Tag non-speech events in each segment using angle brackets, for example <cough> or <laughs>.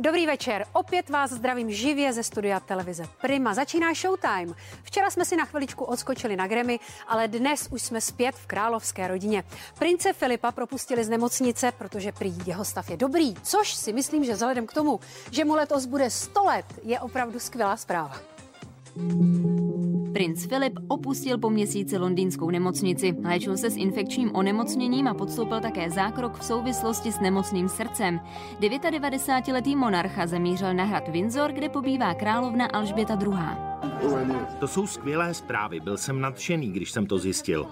Dobrý večer. Opět vás zdravím živě ze studia televize Prima. Začíná Showtime. Včera jsme si na chviličku odskočili na Grammy, ale dnes už jsme zpět v královské rodině. Prince Filipa propustili z nemocnice, protože prý jeho stav je dobrý, což si myslím, že vzhledem k tomu, že mu letos bude 100 let, je opravdu skvělá zpráva. Princ Filip opustil po měsíci londýnskou nemocnici. Léčil se s infekčním onemocněním a podstoupil také zákrok v souvislosti s nemocným srdcem. 99-letý monarcha zamířil na hrad Windsor, kde pobývá královna Alžběta II. To jsou skvělé zprávy, byl jsem nadšený, když jsem to zjistil.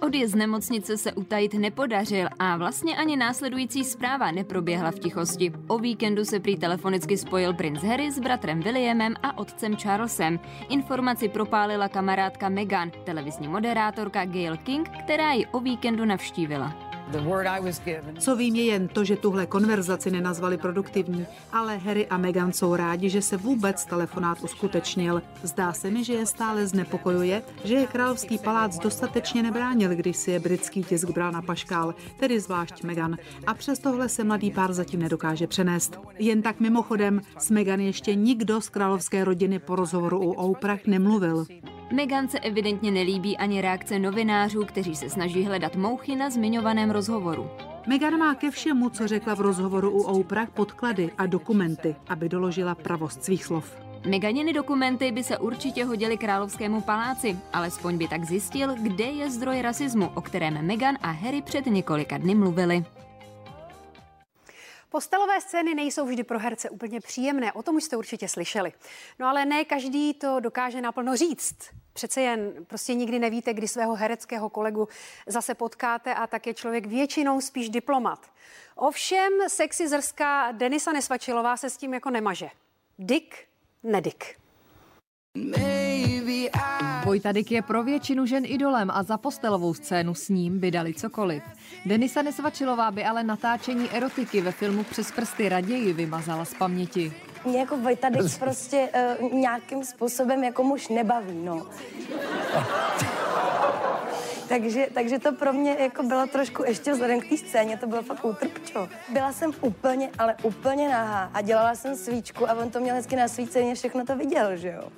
Odjezd z nemocnice se utajit nepodařil a vlastně ani následující zpráva neproběhla v tichosti. O víkendu se prý telefonicky spojil princ Harry s bratrem Williamem a otcem Charlesem. Informaci propálila kamarádka Meghan, televizní moderátorka Gail King, která ji o víkendu navštívila. Co vím je jen to, že tuhle konverzaci nenazvali produktivní, ale Harry a Meghan jsou rádi, že se vůbec telefonát uskutečnil. Zdá se mi, že je stále znepokojuje, že je královský palác dostatečně nebránil, když si je britský tisk bral na paškál, tedy zvlášť Meghan. A přes tohle se mladý pár zatím nedokáže přenést. Jen tak mimochodem, s Meghan ještě nikdo z královské rodiny po rozhovoru u Oprah nemluvil. Megan se evidentně nelíbí ani reakce novinářů, kteří se snaží hledat mouchy na zmiňovaném rozhovoru. Meghan má ke všemu, co řekla v rozhovoru u Oprah, podklady a dokumenty, aby doložila pravost svých slov. Meganiny dokumenty by se určitě hodily královskému paláci, alespoň by tak zjistil, kde je zdroj rasismu, o kterém Meghan a Harry před několika dny mluvili. Postelové scény nejsou vždy pro herce úplně příjemné, o tom už jste určitě slyšeli. No ale ne každý to dokáže naplno říct. Přece jen prostě nikdy nevíte, kdy svého hereckého kolegu zase potkáte a tak je člověk většinou spíš diplomat. Ovšem sexy zrská Denisa Nesvačilová se s tím jako nemaže. Dick, nedik. Vojta Dyk je pro většinu žen idolem a za postelovou scénu s ním by dali cokoliv. Denisa Nesvačilová by ale natáčení erotiky ve filmu Přes prsty raději vymazala z paměti. Mě jako Vojta Dyk prostě uh, nějakým způsobem jako muž nebaví, no. <laughs> takže, takže to pro mě jako bylo trošku ještě vzhledem k té scéně, to bylo fakt útrpčo. Byla jsem úplně, ale úplně nahá a dělala jsem svíčku a on to měl hezky na svíceně, všechno to viděl, že jo.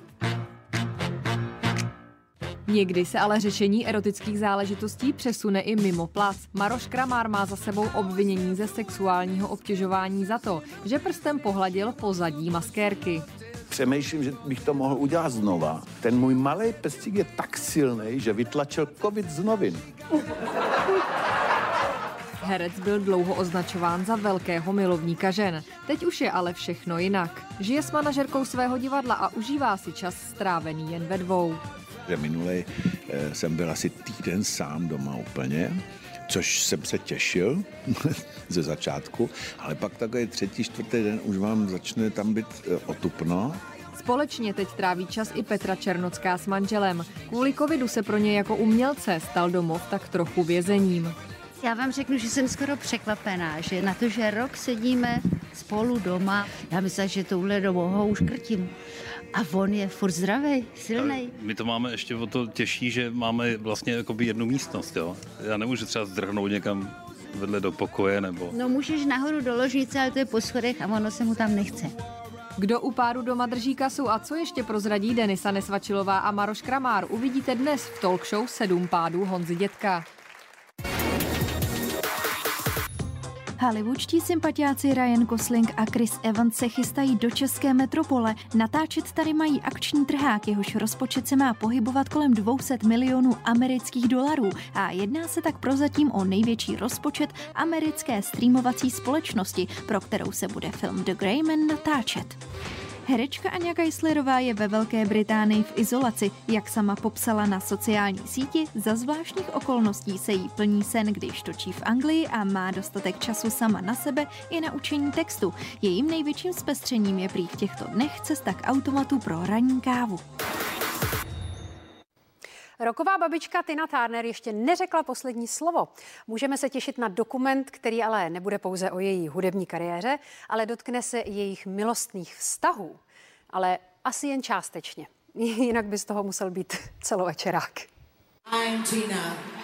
Někdy se ale řešení erotických záležitostí přesune i mimo plac. Maroš Kramár má za sebou obvinění ze sexuálního obtěžování za to, že prstem pohladil pozadí maskérky. Přemýšlím, že bych to mohl udělat znova. Ten můj malý pestík je tak silný, že vytlačil covid z novin. Herec byl dlouho označován za velkého milovníka žen. Teď už je ale všechno jinak. Žije s manažerkou svého divadla a užívá si čas strávený jen ve dvou minulý eh, jsem byl asi týden sám doma úplně, což jsem se těšil <laughs> ze začátku, ale pak takový třetí, čtvrtý den už vám začne tam být eh, otupno. Společně teď tráví čas i Petra Černocká s manželem. Kvůli covidu se pro ně jako umělce stal domov tak trochu vězením. Já vám řeknu, že jsem skoro překvapená, že na to, že rok sedíme spolu doma, já myslím, že touhle dobu už krtím. A on je furt zdravý, silný. My to máme ještě o to těžší, že máme vlastně jakoby jednu místnost, jo. Já nemůžu třeba zdrhnout někam vedle do pokoje nebo... No můžeš nahoru do ložnice, ale to je po schodech a ono se mu tam nechce. Kdo u páru doma drží kasu a co ještě prozradí Denisa Nesvačilová a Maroš Kramár, uvidíte dnes v talk show Sedm pádů Honzy Dětka. Hollywoodští sympatiáci Ryan Gosling a Chris Evans se chystají do české metropole. Natáčet tady mají akční trhák, jehož rozpočet se má pohybovat kolem 200 milionů amerických dolarů a jedná se tak prozatím o největší rozpočet americké streamovací společnosti, pro kterou se bude film The Grey Man natáčet. Herečka Anja Geislerová je ve Velké Británii v izolaci. Jak sama popsala na sociální síti, za zvláštních okolností se jí plní sen, když točí v Anglii a má dostatek času sama na sebe i na učení textu. Jejím největším zpestřením je prý v těchto dnech cesta k automatu pro ranní kávu. Roková babička Tina Turner ještě neřekla poslední slovo. Můžeme se těšit na dokument, který ale nebude pouze o její hudební kariéře, ale dotkne se jejich milostných vztahů. Ale asi jen částečně. <laughs> Jinak by z toho musel být celovečerák. I'm Tina.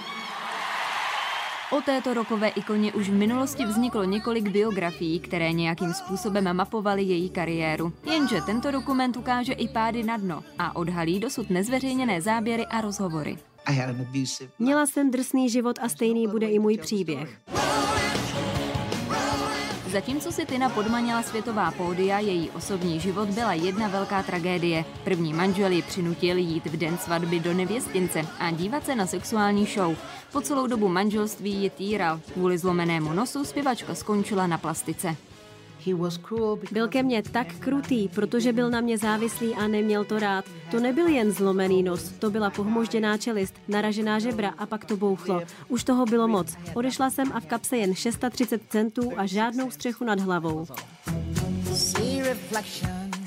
O této rokové ikoně už v minulosti vzniklo několik biografií, které nějakým způsobem mapovaly její kariéru. Jenže tento dokument ukáže i pády na dno a odhalí dosud nezveřejněné záběry a rozhovory. Měla jsem drsný život a stejný bude i můj příběh. Zatímco si Tina podmanila světová pódia, její osobní život byla jedna velká tragédie. První manžel ji přinutil jít v den svatby do nevěstince a dívat se na sexuální show. Po celou dobu manželství ji týral. Kvůli zlomenému nosu zpěvačka skončila na plastice. Byl ke mně tak krutý, protože byl na mě závislý a neměl to rád. To nebyl jen zlomený nos, to byla pohmožděná čelist, naražená žebra a pak to bouchlo. Už toho bylo moc. Odešla jsem a v kapse jen 630 centů a žádnou střechu nad hlavou.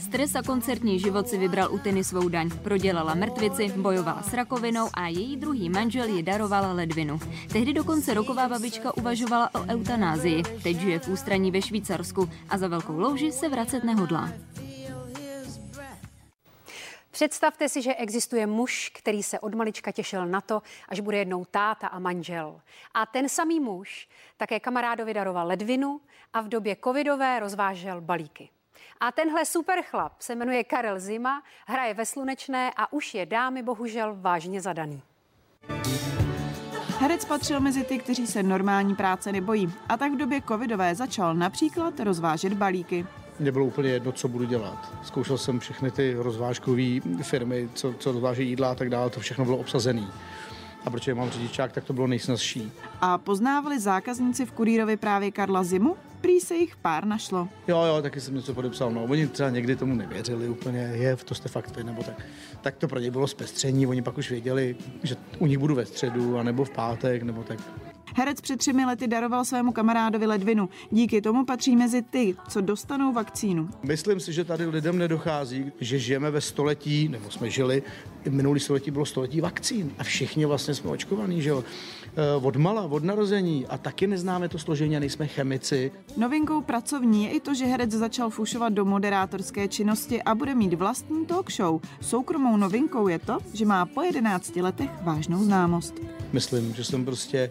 Stres a koncertní život si vybral u Tiny svou daň. Prodělala mrtvici, bojovala s rakovinou a její druhý manžel ji daroval ledvinu. Tehdy dokonce roková babička uvažovala o eutanázii. Teď žije v ústraní ve Švýcarsku a za velkou louži se vracet nehodlá. Představte si, že existuje muž, který se od malička těšil na to, až bude jednou táta a manžel. A ten samý muž také kamarádovi daroval ledvinu a v době covidové rozvážel balíky. A tenhle super chlap se jmenuje Karel Zima, hraje ve Slunečné a už je dámy bohužel vážně zadaný. Herec patřil mezi ty, kteří se normální práce nebojí. A tak v době covidové začal například rozvážet balíky. Mně bylo úplně jedno, co budu dělat. Zkoušel jsem všechny ty rozvážkové firmy, co, co rozváží jídla a tak dále, to všechno bylo obsazené. A protože mám řidičák, tak to bylo nejsnazší. A poznávali zákazníci v kurýrovi právě Karla Zimu? Prý se jich pár našlo. Jo, jo, taky jsem něco podepsal. No, oni třeba někdy tomu nevěřili úplně, je, to jste fakt vy, nebo tak. Tak to pro ně bylo zpestření, oni pak už věděli, že u nich budu ve středu, anebo v pátek, nebo tak. Herec před třemi lety daroval svému kamarádovi ledvinu. Díky tomu patří mezi ty, co dostanou vakcínu. Myslím si, že tady lidem nedochází, že žijeme ve století, nebo jsme žili, minulý století bylo století vakcín a všichni vlastně jsme očkovaní, že jo. Eh, od mala, od narození a taky neznáme to složení a nejsme chemici. Novinkou pracovní je i to, že herec začal fušovat do moderátorské činnosti a bude mít vlastní talk show. Soukromou novinkou je to, že má po 11 letech vážnou známost. Myslím, že jsem prostě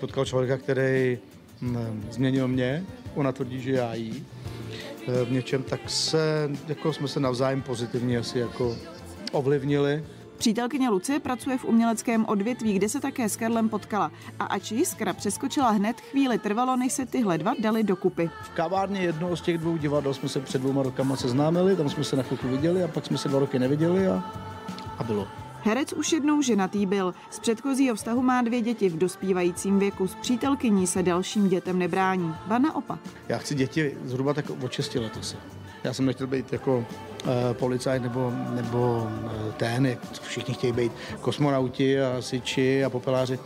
potkal člověka, který hm, změnil mě, ona tvrdí, že já jí. Eh, v něčem tak se, jako jsme se navzájem pozitivně asi jako ovlivnili. Přítelkyně Lucie pracuje v uměleckém odvětví, kde se také s Karlem potkala. A ač jiskra přeskočila hned, chvíli trvalo, než se tyhle dva dali dokupy. V kavárně jednoho z těch dvou divadel jsme se před dvouma rokama seznámili, tam jsme se na chvilku viděli a pak jsme se dva roky neviděli a, a bylo. Herec už jednou ženatý byl. Z předchozího vztahu má dvě děti v dospívajícím věku. S přítelkyní se dalším dětem nebrání. Ba naopak. Já chci děti zhruba tak od 6 let asi. Já jsem nechtěl být jako uh, policajt nebo, nebo uh, ten, jak všichni chtějí být kosmonauti a siči a popeláři.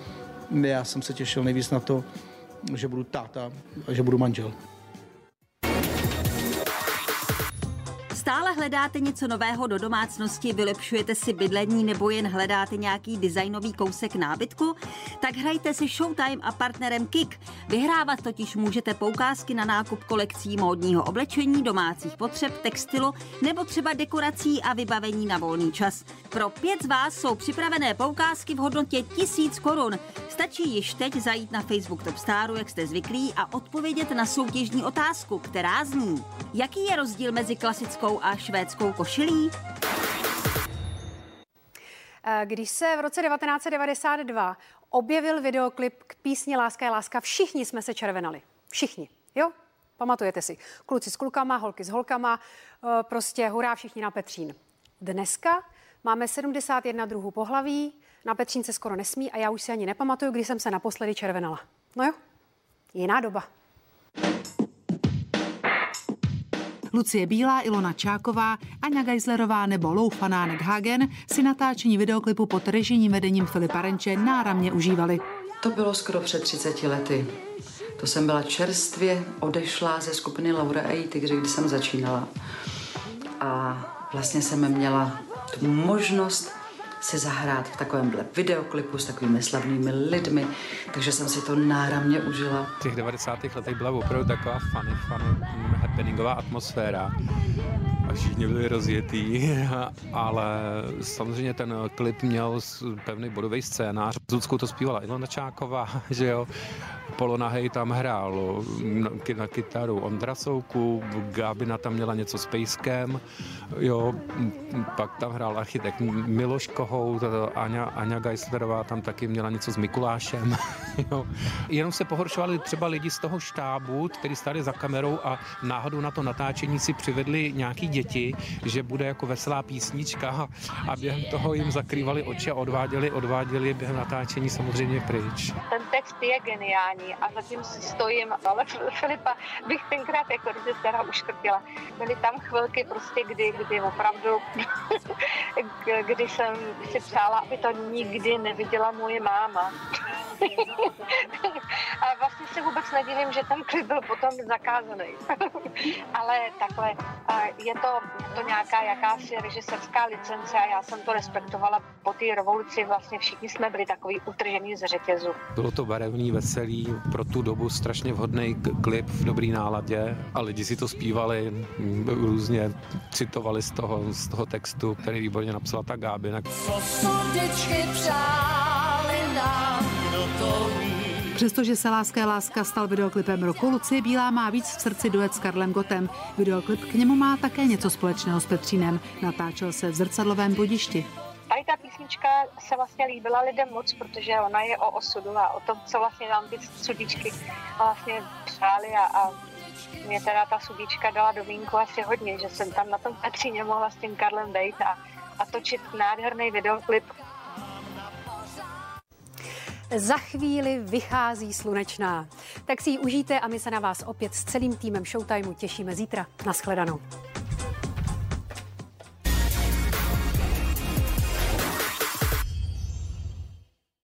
Já jsem se těšil nejvíc na to, že budu táta a že budu manžel. Stále hledáte něco nového do domácnosti, vylepšujete si bydlení nebo jen hledáte nějaký designový kousek nábytku? Tak hrajte si Showtime a partnerem Kik. Vyhrávat totiž můžete poukázky na nákup kolekcí módního oblečení, domácích potřeb, textilu nebo třeba dekorací a vybavení na volný čas. Pro pět z vás jsou připravené poukázky v hodnotě 1000 korun. Stačí již teď zajít na Facebook Top Staru, jak jste zvyklí, a odpovědět na soutěžní otázku, která zní: Jaký je rozdíl mezi klasickou a švédskou košilí? Eh, když se v roce 1992 objevil videoklip k písni Láska je láska, všichni jsme se červenali. Všichni, jo? Pamatujete si. Kluci s klukama, holky s holkama, eh, prostě hurá všichni na Petřín. Dneska máme 71 druhů pohlaví, na Petřín se skoro nesmí a já už si ani nepamatuju, kdy jsem se naposledy červenala. No jo, jiná doba. Lucie Bílá, Ilona Čáková, Aňa Geislerová nebo Lou Fanánek Hagen si natáčení videoklipu pod režijním vedením Filipa Renče náramně užívali. To bylo skoro před 30 lety. To jsem byla čerstvě odešla ze skupiny Laura A. Tigři, kdy jsem začínala. A vlastně jsem měla tu možnost si zahrát v takovémhle videoklipu s takovými slavnými lidmi, takže jsem si to náramně užila. V těch 90. letech byla opravdu taková funny, funny happeningová atmosféra. A všichni byli rozjetý, <laughs> ale samozřejmě ten klip měl pevný bodový scénář. Zuckou to zpívala Ilona Čáková, <laughs> že jo, Polona Hej tam hrál na kytaru Ondra Souku, Gábina tam měla něco s pejskem, jo, pak tam hrál architekt Miloš Kohout, Aňa, Aňa Geislerová tam taky měla něco s Mikulášem, <laughs> jo. Jenom se pohoršovali třeba lidi z toho štábu, kteří stáli za kamerou a náhodou na to natáčení si přivedli nějaký děti, že bude jako veselá písnička a během toho jim zakrývali oči a odváděli, odváděli během natáčení samozřejmě pryč. Ten text je geniální a zatím si stojím, ale <laughs> Filipa bych tenkrát jako režiséra uškrtila. Byly tam chvilky prostě, kdy, kdy opravdu, <laughs> kdy jsem si přála, aby to nikdy neviděla moje máma. <laughs> a vlastně se vůbec nedivím, že ten klip byl potom zakázaný. Ale takhle, je to, to nějaká jakási režiserská licence a já jsem to respektovala. Po té revoluci vlastně všichni jsme byli takový utržený z řetězu. Bylo to barevný, veselý, pro tu dobu strašně vhodný klip v dobrý náladě a lidi si to zpívali, různě citovali z toho, z toho textu, který výborně napsala ta Gábina. Co přáli nám, to. Přestože se Láska je láska stal videoklipem roku, Lucie Bílá má víc v srdci duet s Karlem Gotem. Videoklip k němu má také něco společného s Petřínem. Natáčel se v zrcadlovém budišti. Tady ta písnička se vlastně líbila lidem moc, protože ona je o osudu a o tom, co vlastně nám ty sudíčky vlastně přáli a, a mě teda ta sudíčka dala do vínku asi hodně, že jsem tam na tom Petříně mohla s tím Karlem dejt a, a točit nádherný videoklip, za chvíli vychází slunečná. Tak si ji užijte a my se na vás opět s celým týmem Showtimeu těšíme zítra. Naschledanou.